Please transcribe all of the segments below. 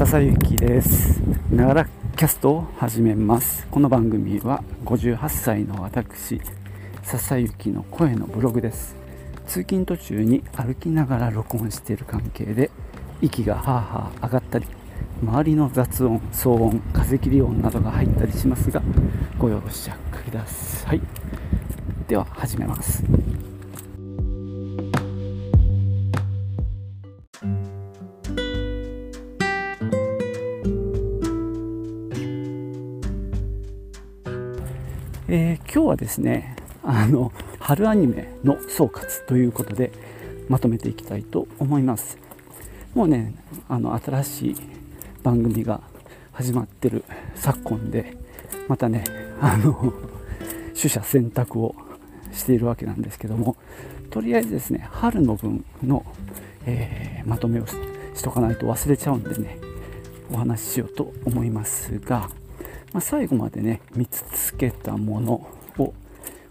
笹幸です。ながらキャストを始めます。この番組は58歳の私笹幸の声のブログです。通勤途中に歩きながら録音している関係で息がハーハー上がったり周りの雑音騒音風切り音などが入ったりしますがご容赦ください。では始めます。今日はですねあの春アニメの総括ということでまとめていきたいと思います。もうねあの新しい番組が始まってる昨今でまたねあの取捨選択をしているわけなんですけどもとりあえずですね春の分の、えー、まとめをしとかないと忘れちゃうんでねお話ししようと思いますが、まあ、最後までね見つけたもの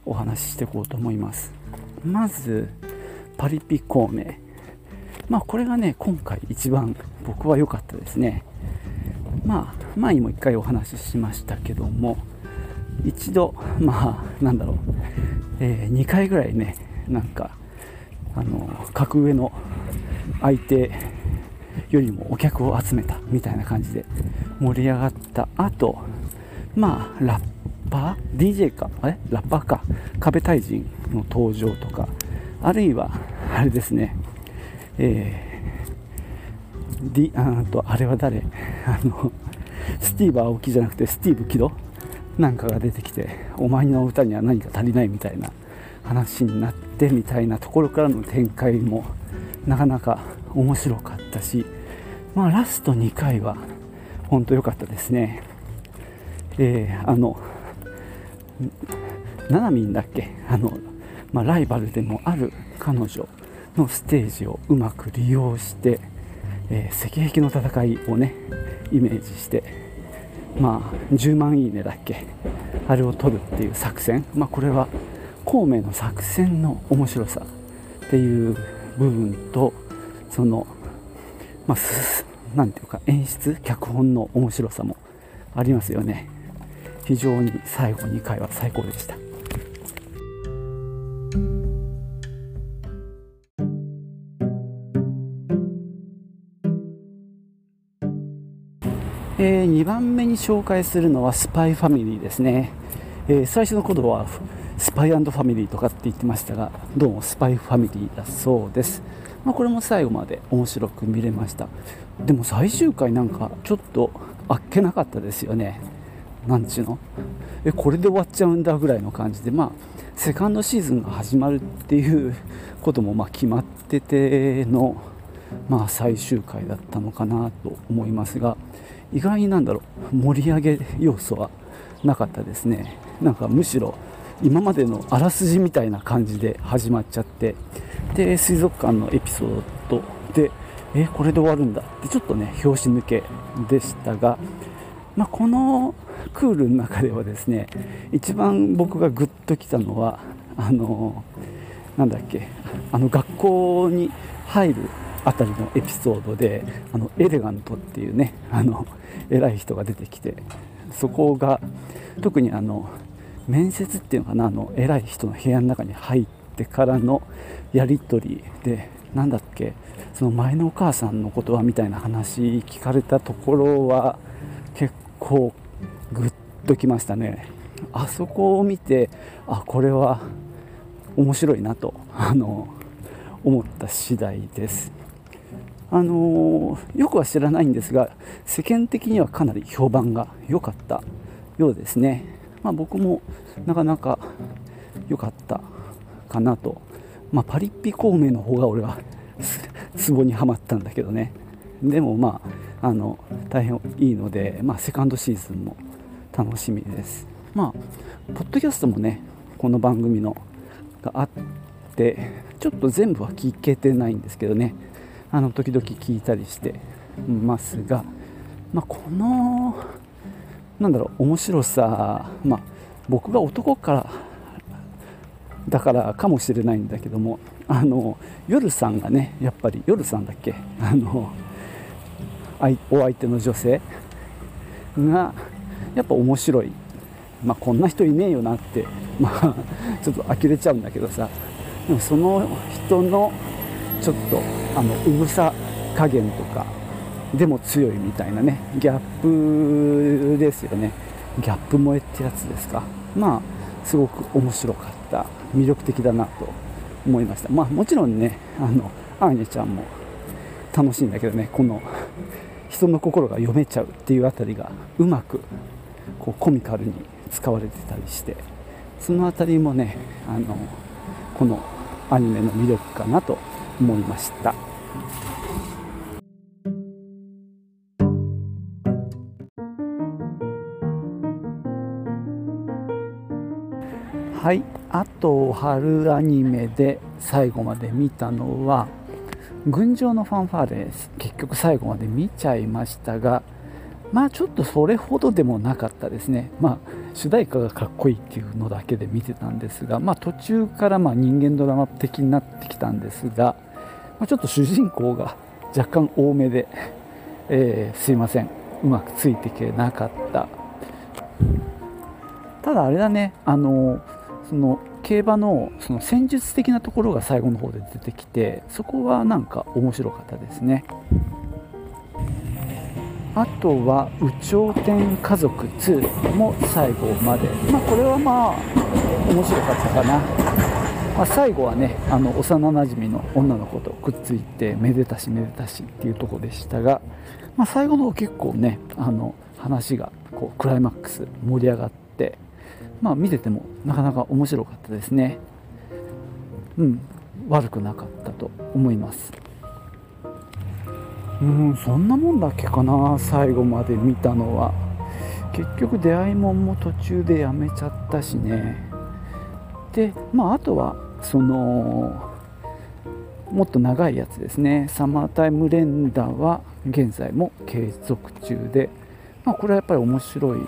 お話ししていこうと思います。まずパリピ孔明。まあこれがね今回一番僕は良かったですね。まあ前にも1回お話ししましたけども一度まあなんだろう、えー、2回ぐらいねなんかあの格上の相手よりもお客を集めたみたいな感じで盛り上がった後まあラッパー？DJ か？え？ラッパーか？壁対人の登場とか。あるいはあれですね。えー、D あとあれは誰？あのスティーブ・アオキじゃなくてスティーブ・キド？なんかが出てきてお前の歌には何か足りないみたいな話になってみたいなところからの展開もなかなか面白かったしまあラスト2回は本当良かったですね。えー、あのななみんだっけ？あの、まあ、ライバルでもある彼女のステージをうまく利用して、えー、石壁の戦いをねイメージしてまあ10万いいねだっけ？あれを取るっていう作戦。まあこれは孔明の作戦の面白さっていう部分とそのまあ何ていうか演出脚本の面白さもありますよね。非常に最後2回は最高でした。えー、2番目に紹介するのはスパイファミリーですね、えー、最初の頃はスパイファミリーとかって言ってましたがどうもスパイファミリーだそうです、まあ、これも最後まで面白く見れました。でも最終回なんかちょっとあっけなかったですよね。なんちゅうの？えこれで終わっちゃうんだぐらいの感じでまあセカンドシーズンが始まるっていう こともま決まっててのまあ最終回だったのかなと思いますが意外になんだろう盛り上げ要素はなかったですね。なんかむしろ今までのあらすじみたいな感じで始まっちゃってで水族館のエピソードでえこれで終わるんだってちょっとね拍子抜けでしたが、まあ、このクールの中ではですね一番僕がグッときたのはあのなんだっけあの学校に入るあたりのエピソードであのエレガントっていうねあの偉い人が出てきてそこが特にあの面接っていうのかなあの偉い人の部屋の中に入ってからのやり取りで何だっけその前のお母さんのことはみたいな話聞かれたところは結構ときましたね。あそこを見てあこれは面白いなと あの思った次第です。あのよくは知らないんですが世間的にはかなり評判が良かったようですね、まあ、僕もなかなか良かったかなと、まあ、パリッピ孔明の方が俺は ツボにはまったんだけどね。でもまああの大変いいので、まあ、セカンドシーズンも楽しみです。まあポッドキャストもねこの番組のがあってちょっと全部は聞けてないんですけどね。あの時々聞いたりしてますが、まあ、このなんだろう面白さ、まあ、僕が男からだからかもしれないんだけどもあの夜さんがねやっぱり夜さんだっけ？あのお相手の女性がやっぱ面白い。まあこんな人いねえよなって。まあちょっと呆れちゃうんだけどさ。でもその人のちょっとあのうぐさ加減とかでも強いみたいなね。ギャップですよね。ギャップ萌えってやつですか。まあすごく面白かった。魅力的だなと思いました。まあもちろんねあのアーニャちゃんも楽しいんだけどね。この人の心が読めちゃうっていうあたりがうまくこうコミカルに使われてたりしてその辺りもねあのこのアニメの魅力かなと思いました。はいあと春アニメで最後まで見たのは「群青のファンファーレ」です結局最後まで見ちゃいましたがまあちょっとそれほどでもなかったですね。まあ主題歌がかっこいいっていうのだけで見てたんですがまあ途中からま人間ドラマ的になってきたんですが、まあ、ちょっと主人公が若干多めで、えー、すいません。うまくついていけなかった。ただあれだね。あのその競馬のその戦術的なところが最後の方で出てきてそこはなんか面白かったですね。あとは「有頂天家族2」も最後まで。まあこれはまあ面白かったかな、まあ、最後はねあの幼なじみの女の子とくっついてめでたしめでたしっていうとこでしたが、まあ、最後の方結構ねあの話がこうクライマックス盛り上がってまあ見ててもなかなか面白かったですね。うん。悪くなかったと思います。うんそんなもんだっけかな最後まで見たのは。結局出会いもんも途中でやめちゃったしね。でまああとはそのもっと長いやつですね。サマータイム連打は現在も継続中で、まあ、これはやっぱり面白い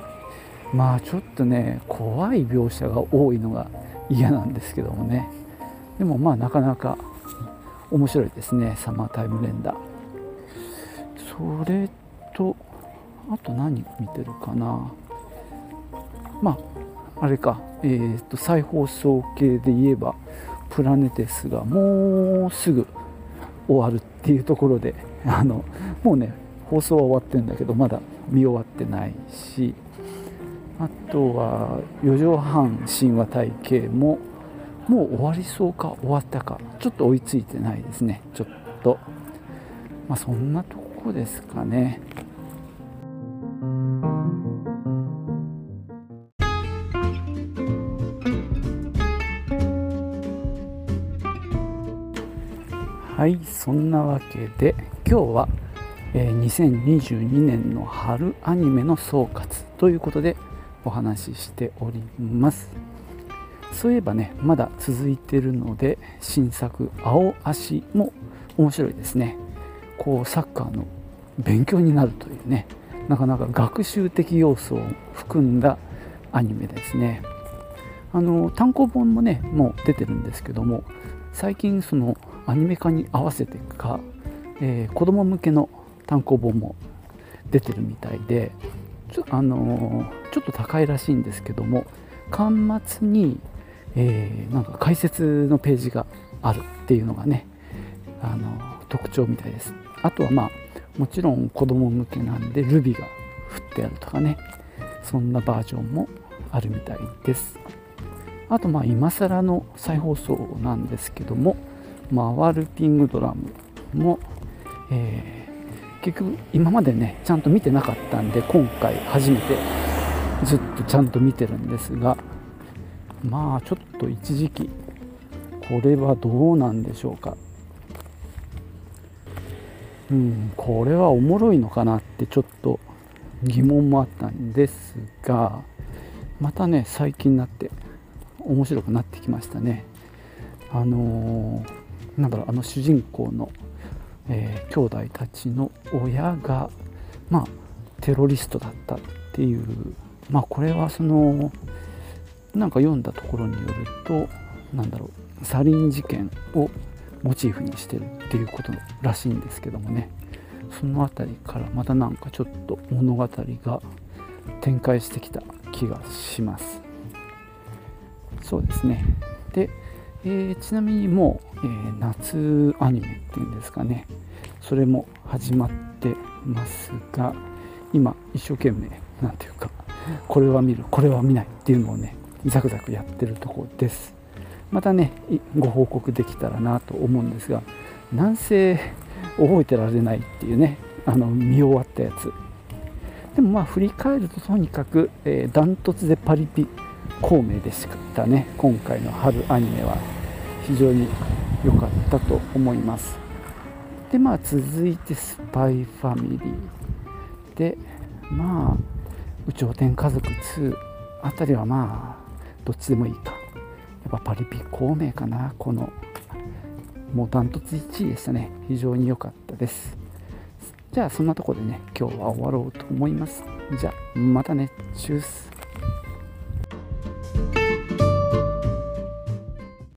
まあちょっとね怖い描写が多いのが嫌なんですけどもね。でもまあなかなか面白いですねサマータイム連打それとあと何見てるかな。まああれか。えっ、と再放送系で言えばプラネテスがもうすぐ終わるっていうところであのもうね放送は終わってるんだけどまだ見終わってないし。あとは4畳半神話体系ももう終わりそうか終わったかちょっと追いついてないですね。ちょっと。まあそんなとこですかね。はいそんなわけで今日は、えー、2022年の春アニメの総括ということでお話ししております。そういえばねまだ続いてるので新作「青足」も面白いですね。こうサッカーの勉強になるというねなかなか学習的要素を含んだアニメですね。あの単行本もねもう出てるんですけども最近そのアニメ化に合わせてか、えー、子供向けの単行本も出てるみたいでちょあのちょっと高いらしいんですけども巻末に、えー、なんか解説のページがあるっていうのがねあの特徴みたいです。あとはまあもちろん子供向けなんでルビが振ってあるとかねそんなバージョンもあるみたいです。あとまあ今更の再放送なんですけども回るピングドラムも、えー結局今までねちゃんと見てなかったんで今回初めてずっとちゃんと見てるんですがまあちょっと一時期これはどうなんでしょうか。うんこれはおもろいのかなってちょっと疑問もあったんですがまたね最近になって面白くなってきましたね。あのー、なんだろうあの主人公のえー、兄弟たちの親が、まあ、テロリストだったっていう、まあ、これはそのなんか読んだところによるとなんだろうサリン事件をモチーフにしてるっていうことらしいんですけどもね。その辺りからまたなんかちょっと物語が展開してきた気がします。そうですね。で、えー、ちなみにもう、えー、夏アニメっていうんですかね。それも始まってますが今一生懸命なんていうかこれは見るこれは見ないっていうのをねザクザクやってるとこです。またねご報告できたらなと思うんですがなんせ覚えてられないっていうねあの見終わったやつ。でもまあ振り返るととにかく、えー、ダントツでパリピ孔明でしたね。今回の春アニメは非常に良かったと思います。でまあ続いてスパイファミリーでまあ有頂天家族2あたりはまあどっちでもいいか。やっぱパリピ孔明かな。このもうダントツ1位でしたね。非常に良かったです。じゃあそんなとこでね今日は終わろうと思います。じゃあまたね。チュース。